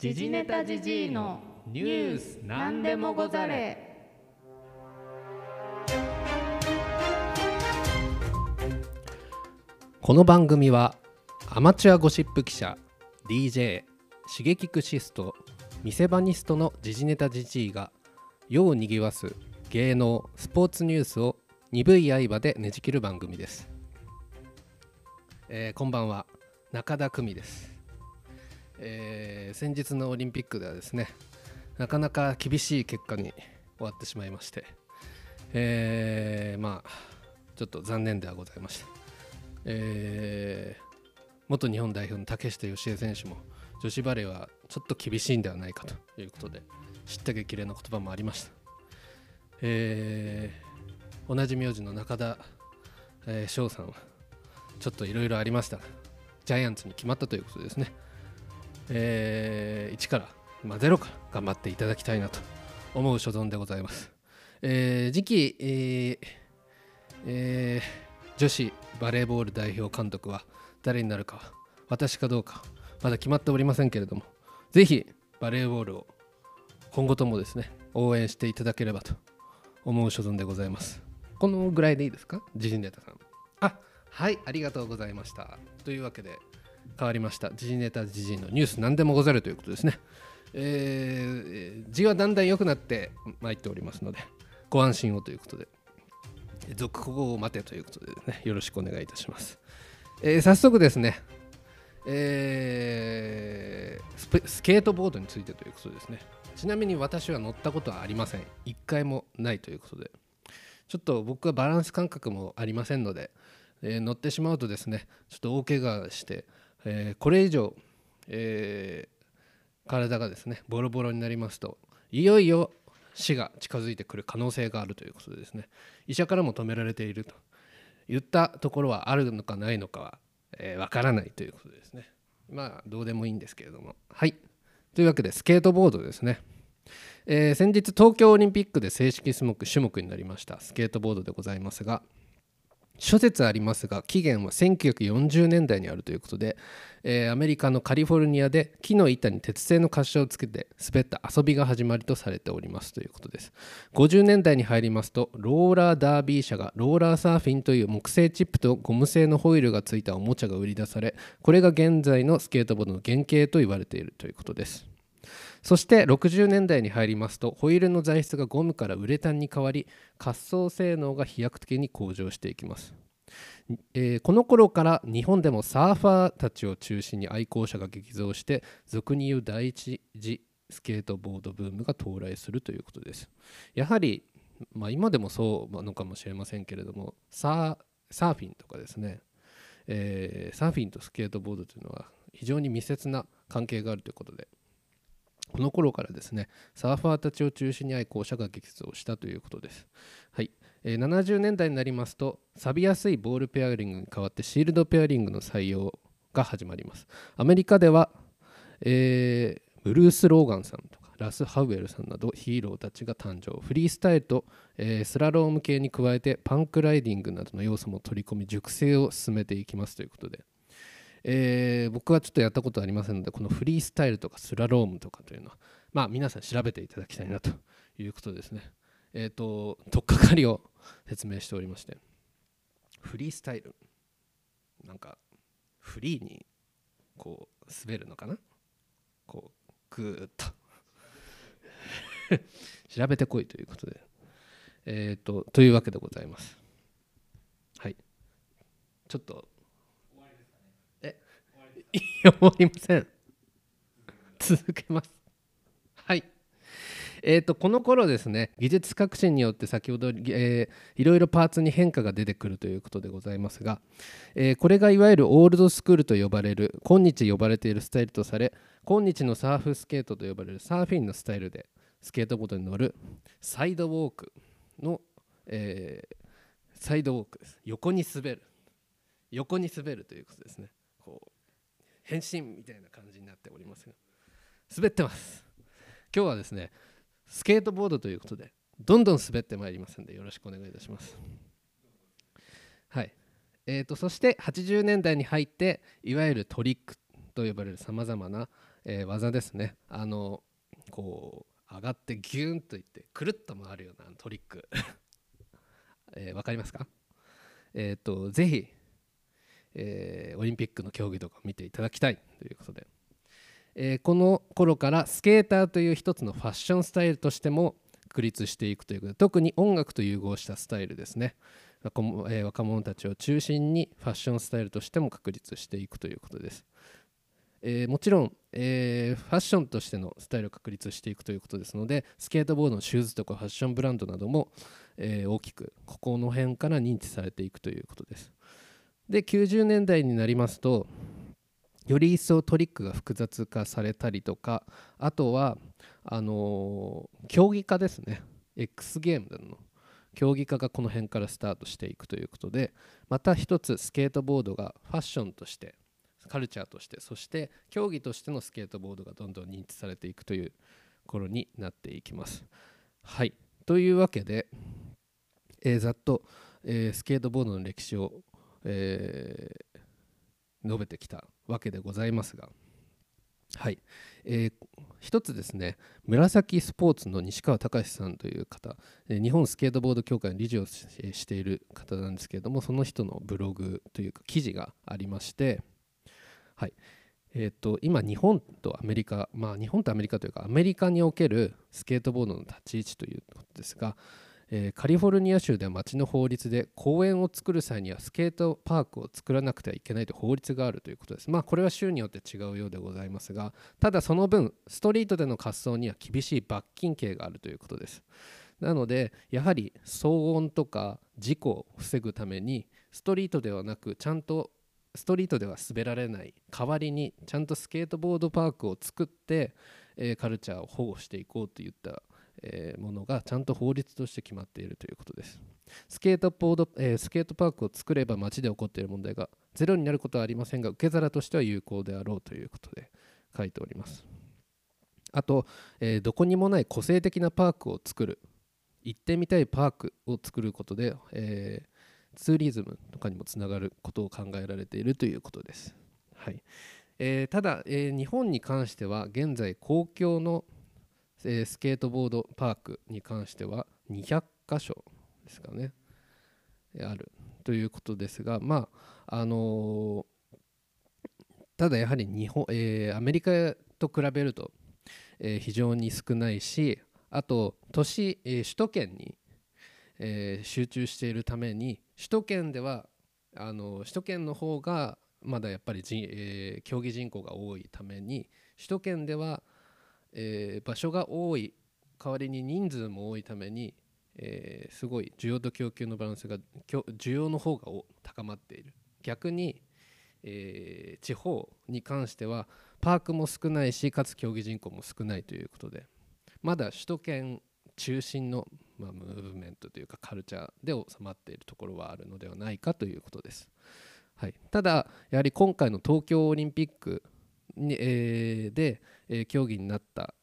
時事ネタじじいのニュースなんでもござれ。この番組はアマチュアゴシップ記者 DJ 刺激クシスト店場ニストの時事ネタじじいが世をにぎわす芸能スポーツニュースを鈍い刃でねじ切る番組です、えーこんばんは中田久美です、えー先日のオリンピックではですねなかなか厳しい結果に終わってしまいまして、えーまあちょっと残念ではございましたえー元日本代表の竹下佳恵選手も女子バレーはちょっと厳しいんではないかということで知った激励の言葉もありました、えー同じ名字の中田翔、えーさんはちょっといろいろありましたがジャイアンツに決まったということですね、えー1から、まあ、0から頑張っていただきたいなと思う所存でございます、えー次期、えーえー女子バレーボール代表監督は誰になるかは私かどうかまだ決まっておりませんけれどもぜひバレーボールを今後ともですね応援していただければと思う所存でございます。このぐらいでいいですか？ジジネタさん。あはいありがとうございました。というわけで変わりました。時事ネタ時事のニュース何でもござるということですね。えー字はだんだん良くなってまいっておりますのでご安心をということで。続報を待てということでねよろしくお願いいたします、えー早速ですね。えースケートボードについてということですね。ちなみに私は乗ったことはありません。一回もないということで。ちょっと僕はバランス感覚もありませんので、えー乗ってしまうとですねちょっと大怪我して、えーこれ以上、えー体がですねボロボロになりますといよいよ死が近づいてくる可能性があるということでですね医者からも止められていると言ったところはあるのかないのかはわ、えーからないということですね。まあどうでもいいんですけれども。はい。というわけでスケートボードですね。えー先日東京オリンピックで正式種目種目になりました。スケートボードでございますが諸説ありますが起源は1940年代にあるということで、えーアメリカのカリフォルニアで木の板に鉄製の滑車をつけて滑った遊びが始まりとされておりますということです。50年代に入りますとローラーダービー社がローラーサーフィンという木製チップとゴム製のホイールがついたおもちゃが売り出されこれが現在のスケートボードの原型と言われているということです。そして60年代に入りますとホイールの材質がゴムからウレタンに変わり滑走性能が飛躍的に向上していきます、えーこの頃から日本でもサーファーたちを中心に愛好者が激増して俗に言う第一次スケートボードブームが到来するということです。やはり、まあ、今でもそうなのかもしれませんけれどもサーフィンとかですね、えーサーフィンとスケートボードというのは非常に密接な関係があるということでこの頃からですねサーファーたちを中心に愛好者が激増したということです、はい。え70年代になりますと錆びやすいボールペアリングに代わってシールドペアリングの採用が始まります。アメリカでは、えーブルース・ローガンさんとかラス・ハウエルさんなどヒーローたちが誕生。フリースタイルと、えースラローム系に加えてパンクライディングなどの要素も取り込み熟成を進めていきますということで。えー僕はちょっとやったことありませんのでこのフリースタイルとかスラロームとかというのはまあ皆さん調べていただきたいなということですね。えっ、と取っかかりを説明しておりましてフリースタイルなんかフリーにこう滑るのかな？こうグーッと。調べてこいということで。えっ、とというわけでございます。はい。ちょっといません。続けます。はい。えー、とこの頃ですね技術革新によって先ほど、えーいろいろパーツに変化が出てくるということでございますが、えーこれがいわゆるオールドスクールと呼ばれる今日呼ばれているスタイルとされ今日のサーフスケートと呼ばれるサーフィンのスタイルでスケートボードに乗るサイドウォークの、えーサイドウォークです。横に滑る。横に滑るということですね。変身みたいな感じになっておりますが滑ってます。今日はですねスケートボードということでどんどん滑ってまいりますのでよろしくお願いいたします。はい。えー、とそして80年代に入っていわゆるトリックと呼ばれるさまざまな、えー技ですね。あのこう上がってギューンといってくるっと回るようなトリック。えーわかりますか？えっ、とぜひ、えーオリンピックの競技とか見ていただきたいということで、えーこの頃からスケーターという一つのファッションスタイルとしても確立していくということで特に音楽と融合したスタイルですね。若者,、えー若者たちを中心にファッションスタイルとしても確立していくということです、えーもちろん、えーファッションとしてのスタイルを確立していくということですのでスケートボードのシューズとかファッションブランドなども、え大きくここの辺から認知されていくということです。で90年代になりますとより一層トリックが複雑化されたりとかあとはあのー競技化ですね X ゲームの競技化がこの辺からスタートしていくということでまた一つスケートボードがファッションとしてカルチャーとしてそして競技としてのスケートボードがどんどん認知されていくという頃になっていきます。はいというわけで、えーざっと、えースケートボードの歴史を、えー述べてきたわけでございますが、はい。えー一つですね紫スポーツの西川隆さんという方、えー日本スケートボード協会の理事をししている方なんですけれどもその人のブログというか記事がありまして、はい。えー、と今日本とアメリカまあ日本とアメリカというかアメリカにおけるスケートボードの立ち位置ということですが、えーカリフォルニア州では町の法律で公園を作る際にはスケートパークを作らなくてはいけないという法律があるということです。まあこれは州によって違うようでございますがただその分ストリートでの滑走には厳しい罰金刑があるということです。なのでやはり騒音とか事故を防ぐためにストリートではなくちゃんとストリートでは滑られない代わりにちゃんとスケートボードパークを作って、えーカルチャーを保護していこうといった、えものがちゃんと法律として決まっているということです。スケートボード、えースケートパークを作れば街で起こっている問題がゼロになることはありませんが受け皿としては有効であろうということで書いております。あと、えーどこにもない個性的なパークを作る行ってみたいパークを作ることで、えーツーリズムとかにもつながることを考えられているということです。はいえーただ、えー日本に関しては現在公共の、えースケートボードパークに関しては200箇所ですかね。あるということですがまああのーただやはり日本、えーアメリカと比べると、えー非常に少ないしあと都市、え首都圏に、え集中しているために首都圏ではあの首都圏の方がまだやっぱり人、え競技人口が多いために首都圏では、えー場所が多い。代わりに人数も多いために、えーすごい需要と供給のバランスが需要の方が高まっている。逆に、えー地方に関してはパークも少ないしかつ競技人口も少ないということでまだ首都圏中心の、まあ、ムーブメントというかカルチャーで収まっているところはあるのではないかということです。はい、ただやはり今回の東京オリンピックに、えーで、えー競技になった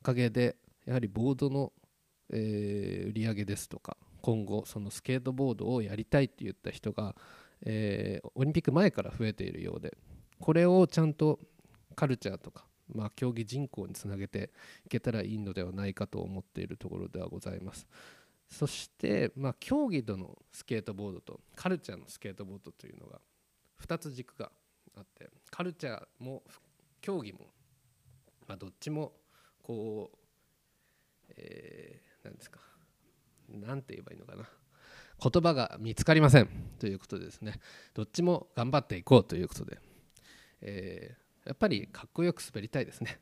おかげでやはりボードの、えー売り上げですとか今後そのスケートボードをやりたいって言った人が、えーオリンピック前から増えているようでこれをちゃんとカルチャーとか、まあ、競技人口につなげていけたらいいのではないかと思っているところではございます。そして、まあ、競技とのスケートボードとカルチャーのスケートボードというのが2つ軸があってカルチャーも含競技も、まあ、どっちもこう、えー、ですかなんて言えばいいのかな。言葉が見つかりませんということでですね。どっちも頑張っていこうということで、えーやっぱりかっこよく滑りたいですね。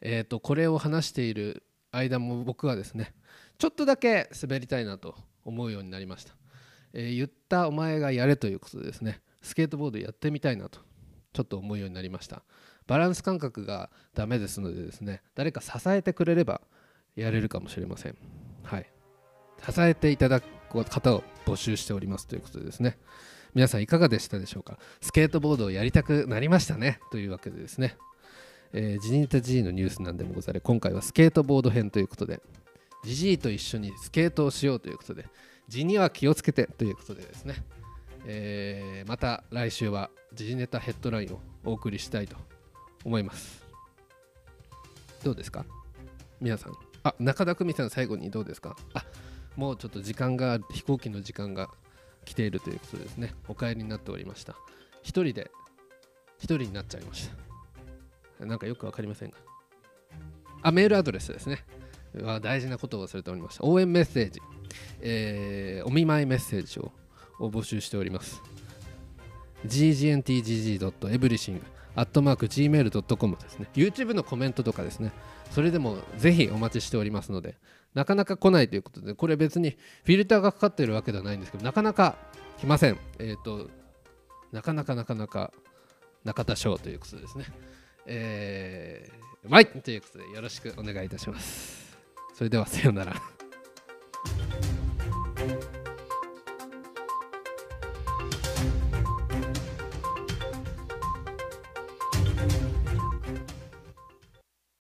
えー、とこれを話している間も僕はですねちょっとだけ滑りたいなと思うようになりました、えー言ったお前がやれということでですね。スケートボードやってみたいなとちょっと思うようになりました。バランス感覚がダメですのでですね誰か支えてくれればやれるかもしれません。はい。支えていただく方を募集しておりますということでですね。皆さんいかがでしたでしょうか？スケートボードをやりたくなりましたね？というわけでですね。えー、ジニータ G のニュースなんでもござれ今回はスケートボード編ということでジジイと一緒にスケートをしようということで字には気をつけてということでですね、えーまた来週は時事ネタヘッドラインをお送りしたいと思います。どうですか？皆さん。あ中田久美さん最後にどうですか？あもうちょっと時間が飛行機の時間が来ているということですね。お帰りになっておりました。一人で一人になっちゃいました。なんかよくわかりませんが。あメールアドレスですね。は大事なことを忘れておりました。応援メッセージ、えーお見舞いメッセージをを募集しております。ggntgg.everything.gmail.com ですね。YouTube のコメントとかですね。それでもぜひお待ちしておりますのでなかなか来ないということでこれ別にフィルターがかかっているわけではないんですけどなかなか来ません。えっ、となかなかなかなか中田翔ということですね。えー、うまいということでよろしくお願いいたします。それではさようなら。